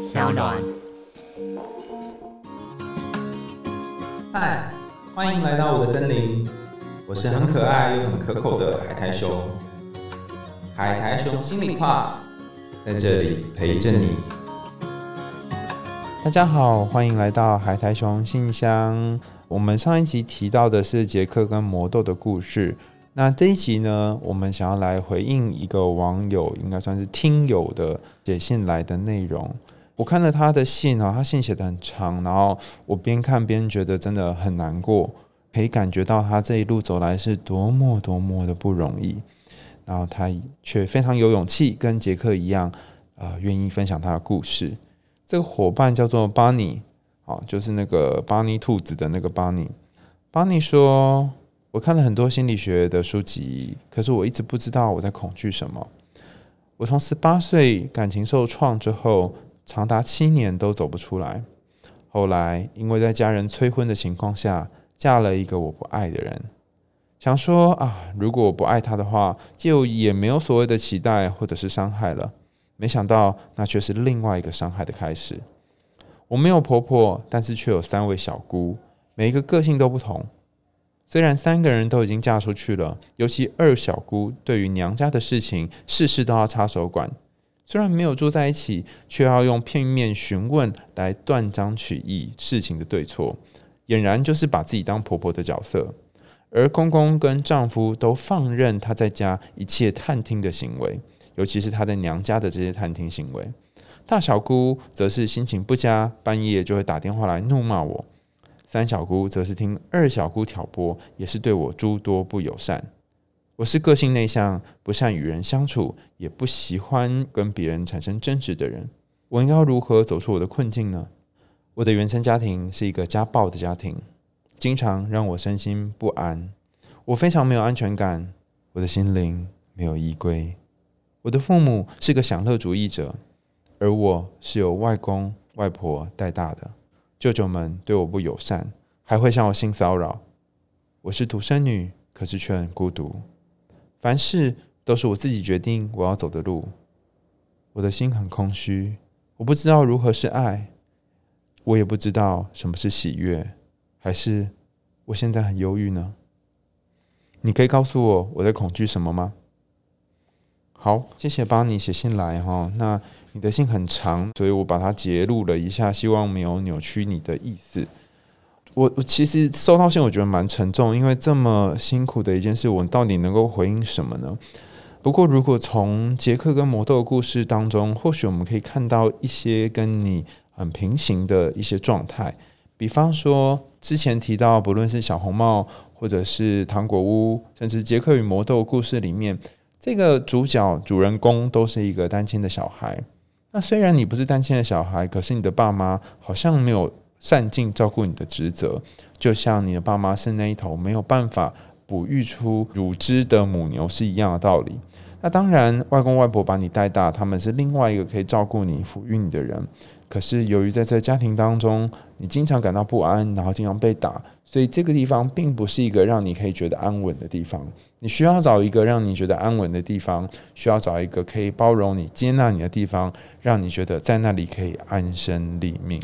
小暖。嗨，欢迎来到我的森林，我是很可爱又很可口的海苔熊。海苔熊心里话，在这里陪着你。大家好，欢迎来到海苔熊信箱。我们上一集提到的是杰克跟魔豆的故事，那这一集呢，我们想要来回应一个网友，应该算是听友的写信来的内容。我看了他的信啊，他信写的很长，然后我边看边觉得真的很难过，可以感觉到他这一路走来是多么多么的不容易，然后他却非常有勇气，跟杰克一样，呃，愿意分享他的故事。这个伙伴叫做巴尼，哦，就是那个巴尼兔子的那个巴尼。巴尼说：“我看了很多心理学的书籍，可是我一直不知道我在恐惧什么。我从十八岁感情受创之后，长达七年都走不出来。后来因为在家人催婚的情况下，嫁了一个我不爱的人。想说啊，如果我不爱他的话，就也没有所谓的期待或者是伤害了。”没想到，那却是另外一个伤害的开始。我没有婆婆，但是却有三位小姑，每一个个性都不同。虽然三个人都已经嫁出去了，尤其二小姑对于娘家的事情，事事都要插手管。虽然没有住在一起，却要用片面询问来断章取义事情的对错，俨然就是把自己当婆婆的角色。而公公跟丈夫都放任她在家一切探听的行为。尤其是她在娘家的这些探听行为，大小姑则是心情不佳，半夜就会打电话来怒骂我；三小姑则是听二小姑挑拨，也是对我诸多不友善。我是个性内向，不善与人相处，也不喜欢跟别人产生争执的人。我应该如何走出我的困境呢？我的原生家庭是一个家暴的家庭，经常让我身心不安。我非常没有安全感，我的心灵没有依归。我的父母是个享乐主义者，而我是由外公外婆带大的。舅舅们对我不友善，还会向我性骚扰。我是独生女，可是却很孤独。凡事都是我自己决定我要走的路。我的心很空虚，我不知道如何是爱，我也不知道什么是喜悦，还是我现在很忧郁呢？你可以告诉我我在恐惧什么吗？好，谢谢帮你写信来哈。那你的信很长，所以我把它截录了一下，希望没有扭曲你的意思。我我其实收到信，我觉得蛮沉重，因为这么辛苦的一件事，我到底能够回应什么呢？不过，如果从杰克跟魔豆的故事当中，或许我们可以看到一些跟你很平行的一些状态，比方说之前提到，不论是小红帽，或者是糖果屋，甚至杰克与魔豆故事里面。这个主角主人公都是一个单亲的小孩。那虽然你不是单亲的小孩，可是你的爸妈好像没有善尽照顾你的职责，就像你的爸妈是那一头没有办法哺育出乳汁的母牛是一样的道理。那当然，外公外婆把你带大，他们是另外一个可以照顾你、抚育你的人。可是由于在这家庭当中，你经常感到不安，然后经常被打，所以这个地方并不是一个让你可以觉得安稳的地方。你需要找一个让你觉得安稳的地方，需要找一个可以包容你、接纳你的地方，让你觉得在那里可以安身立命。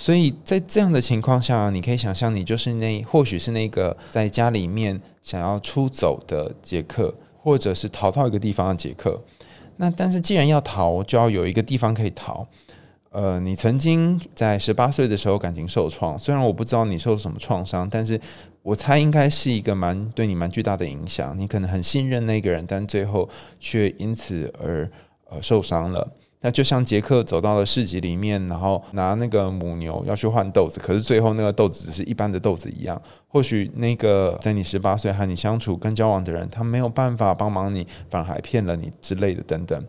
所以在这样的情况下，你可以想象，你就是那或许是那个在家里面想要出走的杰克，或者是逃到一个地方的杰克。那但是既然要逃，就要有一个地方可以逃。呃，你曾经在十八岁的时候感情受创，虽然我不知道你受什么创伤，但是我猜应该是一个蛮对你蛮巨大的影响。你可能很信任那个人，但最后却因此而呃受伤了。那就像杰克走到了市集里面，然后拿那个母牛要去换豆子，可是最后那个豆子只是一般的豆子一样。或许那个在你十八岁和你相处跟交往的人，他没有办法帮忙你，反而还骗了你之类的等等。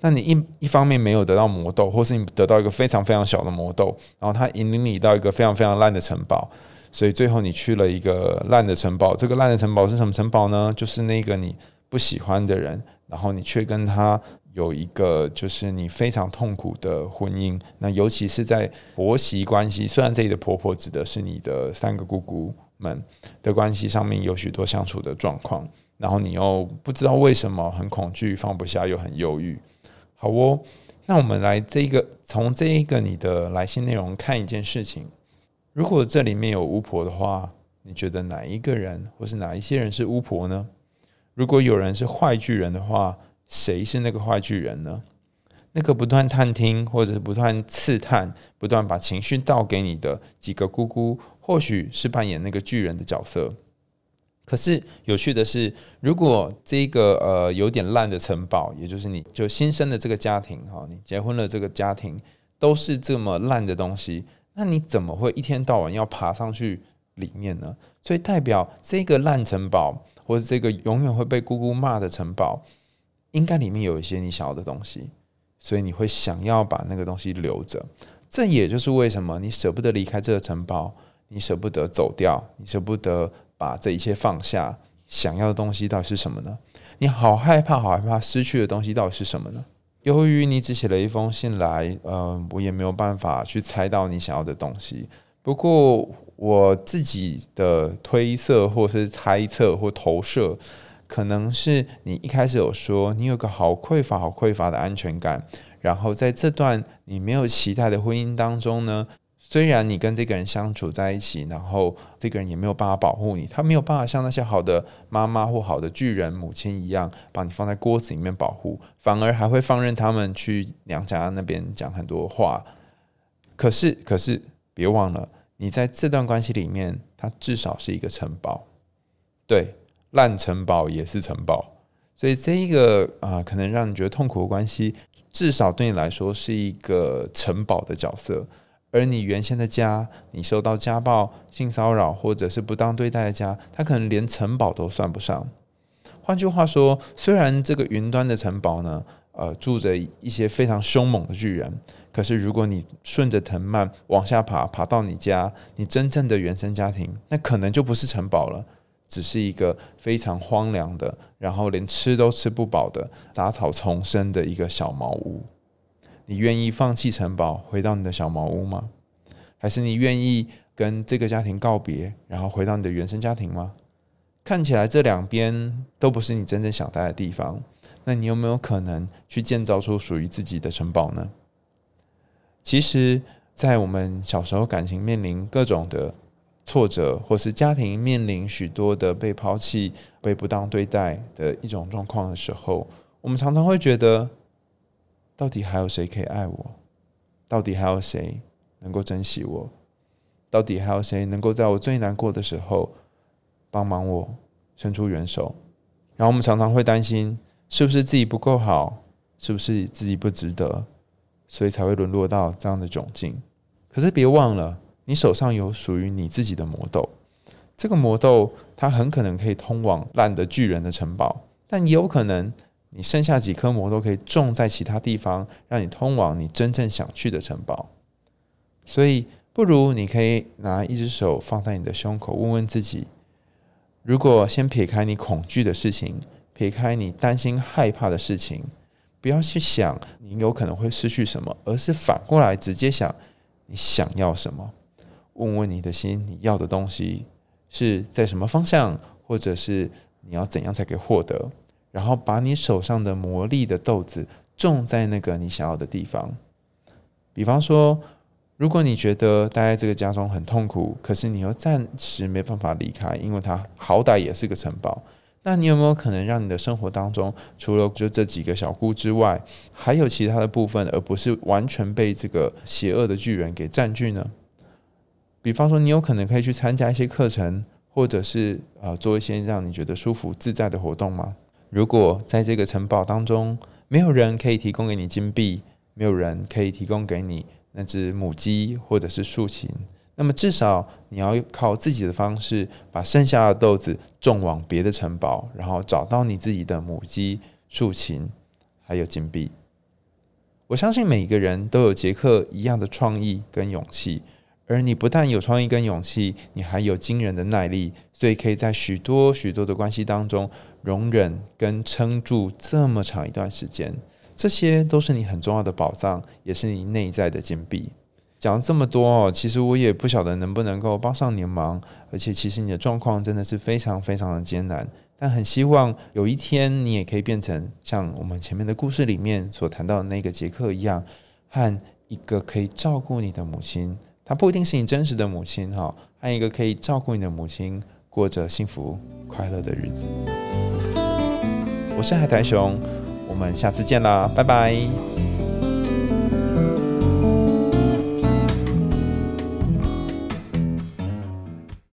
那你一一方面没有得到魔豆，或是你得到一个非常非常小的魔豆，然后他引领你到一个非常非常烂的城堡，所以最后你去了一个烂的城堡。这个烂的城堡是什么城堡呢？就是那个你不喜欢的人，然后你却跟他有一个就是你非常痛苦的婚姻。那尤其是在婆媳关系，虽然这里的婆婆指的是你的三个姑姑们的关系上面有许多相处的状况，然后你又不知道为什么很恐惧、放不下，又很忧郁。好哦，那我们来这个从这一个你的来信内容看一件事情，如果这里面有巫婆的话，你觉得哪一个人或是哪一些人是巫婆呢？如果有人是坏巨人的话，谁是那个坏巨人呢？那个不断探听或者是不断刺探、不断把情绪倒给你的几个姑姑，或许是扮演那个巨人的角色。可是有趣的是，如果这个呃有点烂的城堡，也就是你就新生的这个家庭哈，你结婚了这个家庭都是这么烂的东西，那你怎么会一天到晚要爬上去里面呢？所以代表这个烂城堡，或者这个永远会被姑姑骂的城堡，应该里面有一些你想要的东西，所以你会想要把那个东西留着。这也就是为什么你舍不得离开这个城堡，你舍不得走掉，你舍不得。把这一切放下，想要的东西到底是什么呢？你好害怕，好害怕失去的东西到底是什么呢？由于你只写了一封信来，呃，我也没有办法去猜到你想要的东西。不过我自己的推测，或是猜测，或投射，可能是你一开始有说你有个好匮乏、好匮乏的安全感，然后在这段你没有期待的婚姻当中呢？虽然你跟这个人相处在一起，然后这个人也没有办法保护你，他没有办法像那些好的妈妈或好的巨人母亲一样，把你放在锅子里面保护，反而还会放任他们去娘家那边讲很多话。可是，可是别忘了，你在这段关系里面，它至少是一个城堡，对，烂城堡也是城堡。所以这一个啊，可能让你觉得痛苦的关系，至少对你来说是一个城堡的角色。而你原先的家，你受到家暴、性骚扰或者是不当对待的家，它可能连城堡都算不上。换句话说，虽然这个云端的城堡呢，呃，住着一些非常凶猛的巨人，可是如果你顺着藤蔓往下爬，爬到你家，你真正的原生家庭，那可能就不是城堡了，只是一个非常荒凉的，然后连吃都吃不饱的杂草丛生的一个小茅屋。你愿意放弃城堡，回到你的小茅屋吗？还是你愿意跟这个家庭告别，然后回到你的原生家庭吗？看起来这两边都不是你真正想待的地方。那你有没有可能去建造出属于自己的城堡呢？其实，在我们小时候感情面临各种的挫折，或是家庭面临许多的被抛弃、被不当对待的一种状况的时候，我们常常会觉得。到底还有谁可以爱我？到底还有谁能够珍惜我？到底还有谁能够在我最难过的时候帮忙我，伸出援手？然后我们常常会担心，是不是自己不够好？是不是自己不值得？所以才会沦落到这样的窘境。可是别忘了，你手上有属于你自己的魔豆。这个魔豆，它很可能可以通往烂的巨人的城堡，但也有可能。你剩下几颗魔豆可以种在其他地方，让你通往你真正想去的城堡。所以，不如你可以拿一只手放在你的胸口，问问自己：如果先撇开你恐惧的事情，撇开你担心害怕的事情，不要去想你有可能会失去什么，而是反过来直接想你想要什么。问问你的心，你要的东西是在什么方向，或者是你要怎样才可以获得？然后把你手上的魔力的豆子种在那个你想要的地方。比方说，如果你觉得待在这个家中很痛苦，可是你又暂时没办法离开，因为它好歹也是个城堡，那你有没有可能让你的生活当中，除了就这几个小姑之外，还有其他的部分，而不是完全被这个邪恶的巨人给占据呢？比方说，你有可能可以去参加一些课程，或者是呃做一些让你觉得舒服自在的活动吗？如果在这个城堡当中，没有人可以提供给你金币，没有人可以提供给你那只母鸡或者是竖琴，那么至少你要靠自己的方式，把剩下的豆子种往别的城堡，然后找到你自己的母鸡、竖琴，还有金币。我相信每个人都有杰克一样的创意跟勇气。而你不但有创意跟勇气，你还有惊人的耐力，所以可以在许多许多的关系当中容忍跟撑住这么长一段时间。这些都是你很重要的宝藏，也是你内在的金币。讲了这么多哦，其实我也不晓得能不能够帮上你的忙。而且，其实你的状况真的是非常非常的艰难。但很希望有一天你也可以变成像我们前面的故事里面所谈到的那个杰克一样，和一个可以照顾你的母亲，她不一定是你真实的母亲哈，还有一个可以照顾你的母亲，过着幸福快乐的日子。我是海苔熊，我们下次见啦，拜拜。